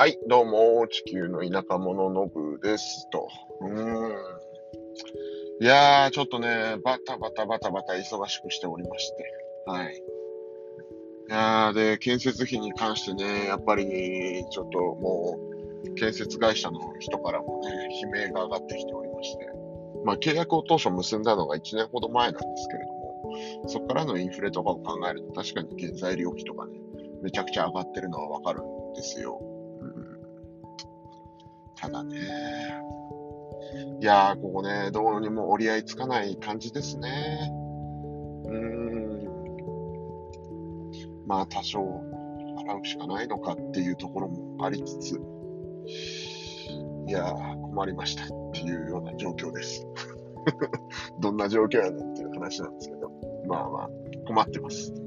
はい、どうも、地球の田舎者のぶです。と。うーん。いやー、ちょっとね、バタバタバタバタ忙しくしておりまして。はい。いやー、で、建設費に関してね、やっぱり、ちょっともう、建設会社の人からもね、悲鳴が上がってきておりまして。まあ、契約を当初結んだのが1年ほど前なんですけれども、そこからのインフレとかを考えると、確かに原材料費とかね、めちゃくちゃ上がってるのはわかるんですよ。ただね、いやー、ここね、どうにも折り合いつかない感じですね。うーん。まあ、多少払うしかないのかっていうところもありつつ、いやー、困りましたっていうような状況です。どんな状況やねんっていう話なんですけど、まあまあ、困ってます。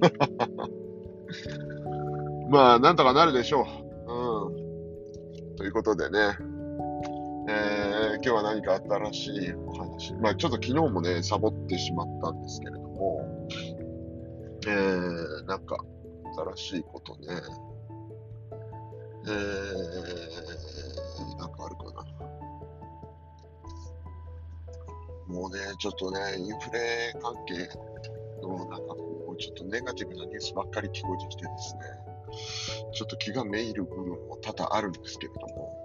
まあ、なんとかなるでしょう。うん。ということでね、今日は何か新しいお話。まあ、ちょっと昨日もね、サボってしまったんですけれども、えー、なんか、新しいことね、えー、なんかあるかな。もうね、ちょっとね、インフレ関係の、なんかこう、ちょっとネガティブなニュースばっかり聞こえてきてですね、ちょっと気がめいる部分も多々あるんですけれども、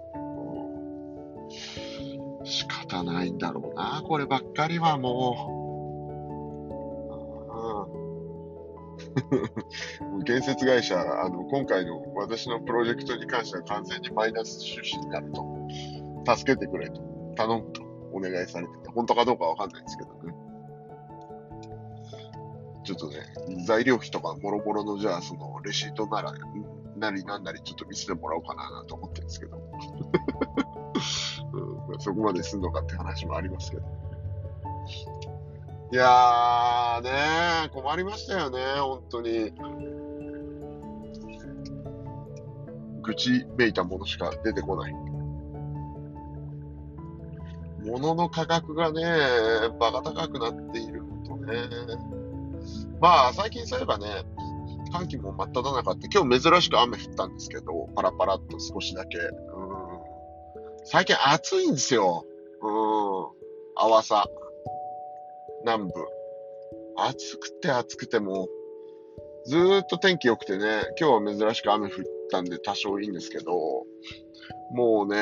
うん仕方ないんだろうな、こればっかりはもう。う建設会社、あの、今回の私のプロジェクトに関しては完全にマイナス収支になると、助けてくれと、頼むとお願いされてて、本当かどうかわかんないんですけどね。ちょっとね、材料費とかもろもろの、じゃあ、その、レシートなら、なりなんなりちょっと見せてもらおうかななんて思ってるんですけど。こまですんのかって話もありますけど。いやーねー、困りましたよね、本当に。愚痴めいたものしか出てこない。物の価格がね、バカ高くなっているのとね。まあ、最近そういえばね、寒気も真っ只中って、今日珍しく雨降ったんですけど、パラパラっと少しだけ。うん最近暑いんですよ。うん。あわさ。南部。暑くて暑くてもう、ずーっと天気良くてね、今日は珍しく雨降ったんで多少いいんですけど、もうね、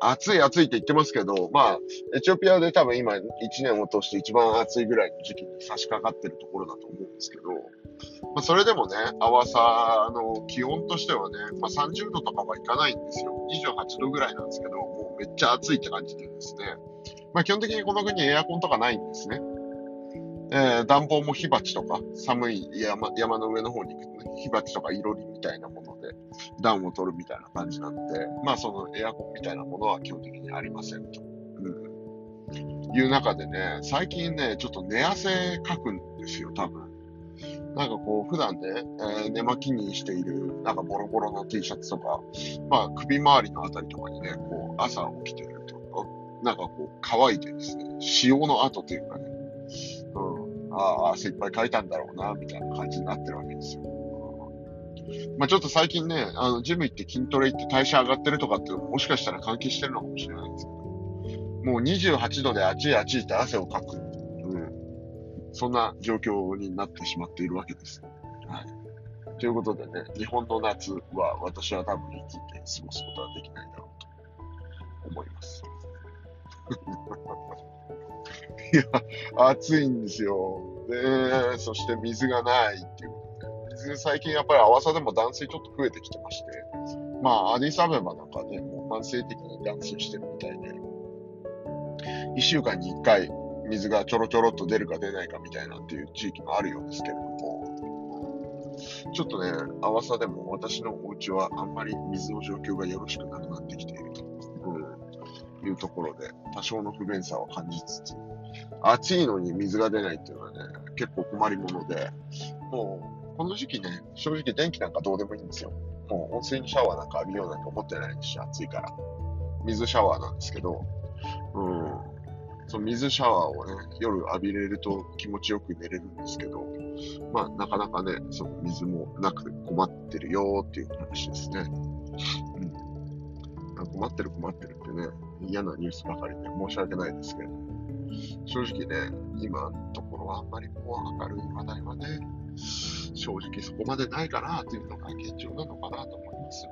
暑い暑いって言ってますけど、まあ、エチオピアで多分今1年を通して一番暑いぐらいの時期に差し掛かってるところだと思うんですけど、まあ、それでもね、あわさの気温としてはね、まあ、30度とかはいかないんですよ。28度ぐらいなんですけど、もうめっちゃ暑いって感じでですね。まあ、基本的にこの国エアコンとかないんですね。えー暖房も火鉢とか、寒い山山の上の方に行くとね、火鉢とかいろりみたいなもので暖を取るみたいな感じなんで、まあそのエアコンみたいなものは基本的にありませんと。うん。いう中でね、最近ね、ちょっと寝汗かくんですよ、多分。なんかこう、普段ね、えー寝巻きにしている、なんかボロボロの T シャツとか、まあ首周りのあたりとかにね、こう、朝起きてると、なんかこう、乾いてですね、潮の跡というかね、うん、ああ、汗いっぱいかいたんだろうな、みたいな感じになってるわけですよ。まあちょっと最近ね、あの、ジム行って筋トレ行って代謝上がってるとかっていうのももしかしたら関係してるのかもしれないんですけど、もう28度で暑い暑いって汗をかく。そんな状況になってしまっているわけです。はい。ということでね、日本の夏は私は多分生きて過ごすことはできないだろうと思います。いや、暑いんですよ。で、そして水がないっていうことで、水最近やっぱり泡さでも断水ちょっと増えてきてまして、まあ、アディサベバなんかね、もう慢性的に断水してるみたいで、一週間に一回水がちょろちょろっと出るか出ないかみたいなっていう地域もあるようですけれども、ちょっとね、あわさでも私のお家はあんまり水の状況がよろしくなくなってきていると、いうところで、多少の不便さを感じつつ、暑いのに水が出ないっていうのはね、結構困りもので、もう、この時期ね、正直電気なんかどうでもいいんですよ。もう温水にシャワーなんか浴びようなんて思ってないし、暑いから。水シャワーなんですけど、うん。その水シャワーをね、夜浴びれると気持ちよく寝れるんですけど、まあ、なかなかね、その水もなく困ってるよっていう話ですね。うん。困ってる困ってるってね、嫌なニュースばかりで申し訳ないですけど、正直ね、今のところはあんまりこう明るい話題はね、正直そこまでないかなというのが現状なのかなと思います。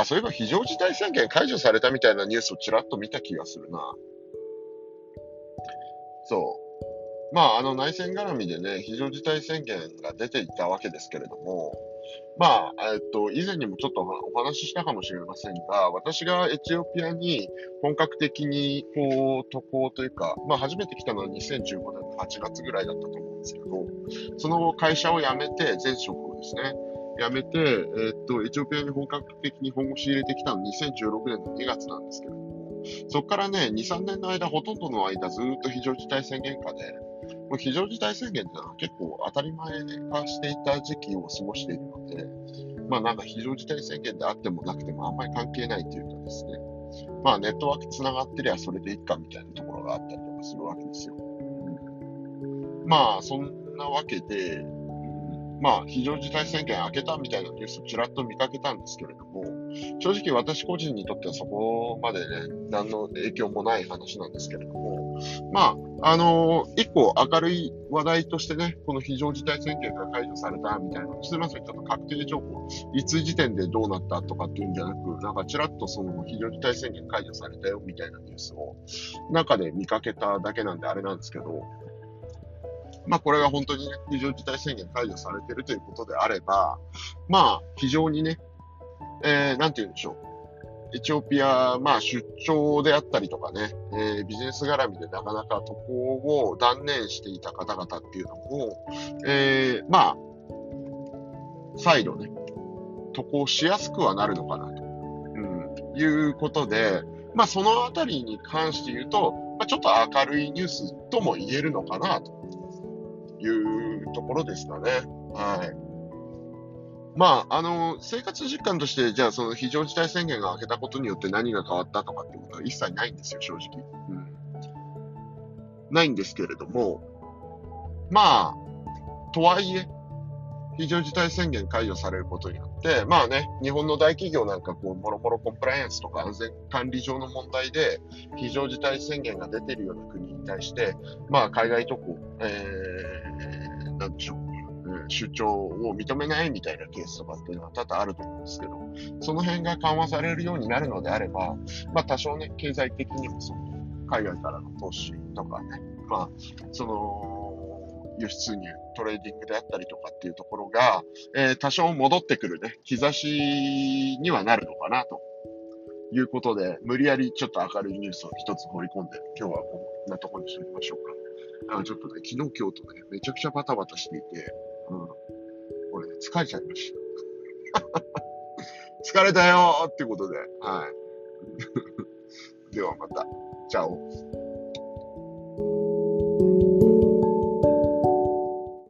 あ、そういえば非常事態宣言解除されたみたいなニュースをちらっと見た気がするな。そう。まあ、あの内戦絡みでね、非常事態宣言が出ていたわけですけれども、まあ、えっと、以前にもちょっとお話ししたかもしれませんが、私がエチオピアに本格的にこう渡航というか、まあ初めて来たのは2015年の8月ぐらいだったと思うんですけど、その会社を辞めて、前職をですね、辞めて、えっと、エチオピアに本格的に本腰入れてきたの2016年の2月なんですけども、そこからね、2、3年の間、ほとんどの間ずっと非常事態宣言下で、もう非常事態宣言ってのは結構当たり前化していた時期を過ごしているので、まあなんか非常事態宣言であってもなくてもあんまり関係ないというかですね、まあネットワーク繋がってりゃそれでいいかみたいなところがあったりとかするわけですよ。まあそんなわけで、まあ、非常事態宣言明けたみたいなニュースをちらっと見かけたんですけれども、正直私個人にとってはそこまでね、何の影響もない話なんですけれども、まあ、あのー、一個明るい話題としてね、この非常事態宣言が解除されたみたいな、すみません、ちょっと確定情報、いつ時点でどうなったとかっていうんじゃなく、なんかちらっとその非常事態宣言解除されたよみたいなニュースを中で見かけただけなんであれなんですけど、まあこれが本当にね、非常事態宣言解除されているということであれば、まあ非常にね、えー、なんて言うんでしょう。エチオピア、まあ出張であったりとかね、えー、ビジネス絡みでなかなか渡航を断念していた方々っていうのも、えー、まあ、再度ね、渡航しやすくはなるのかなと、うん、いうことで、まあそのあたりに関して言うと、まあ、ちょっと明るいニュースとも言えるのかなというところですかね。はい。まあ、あの、生活実感として、じゃあ、その非常事態宣言が明けたことによって何が変わったとかっていうことは一切ないんですよ、正直。うん。ないんですけれども、まあ、とはいえ、非常事態宣言解除されることによって、まあね、日本の大企業なんかこう、もろもろコンプライアンスとか安全管理上の問題で、非常事態宣言が出てるような国に対して、まあ、海外渡航、えー、なんでしょう。出張を認めないみたいなケースとかっていうのは多々あると思うんですけど、その辺が緩和されるようになるのであれば、まあ多少ね、経済的にもその海外からの投資とかね、まあ、その、輸出入、トレーディングであったりとかっていうところが、えー、多少戻ってくるね、兆しにはなるのかなということで、無理やりちょっと明るいニュースを一つ放り込んで、今日はこんなところにしておきましょうか。あちょっとね、昨日、今日とね、めちゃくちゃバタバタしていて、うん。これ、ね、疲れちゃいました。疲れたよーってことで、はい。ではまた。チャオ。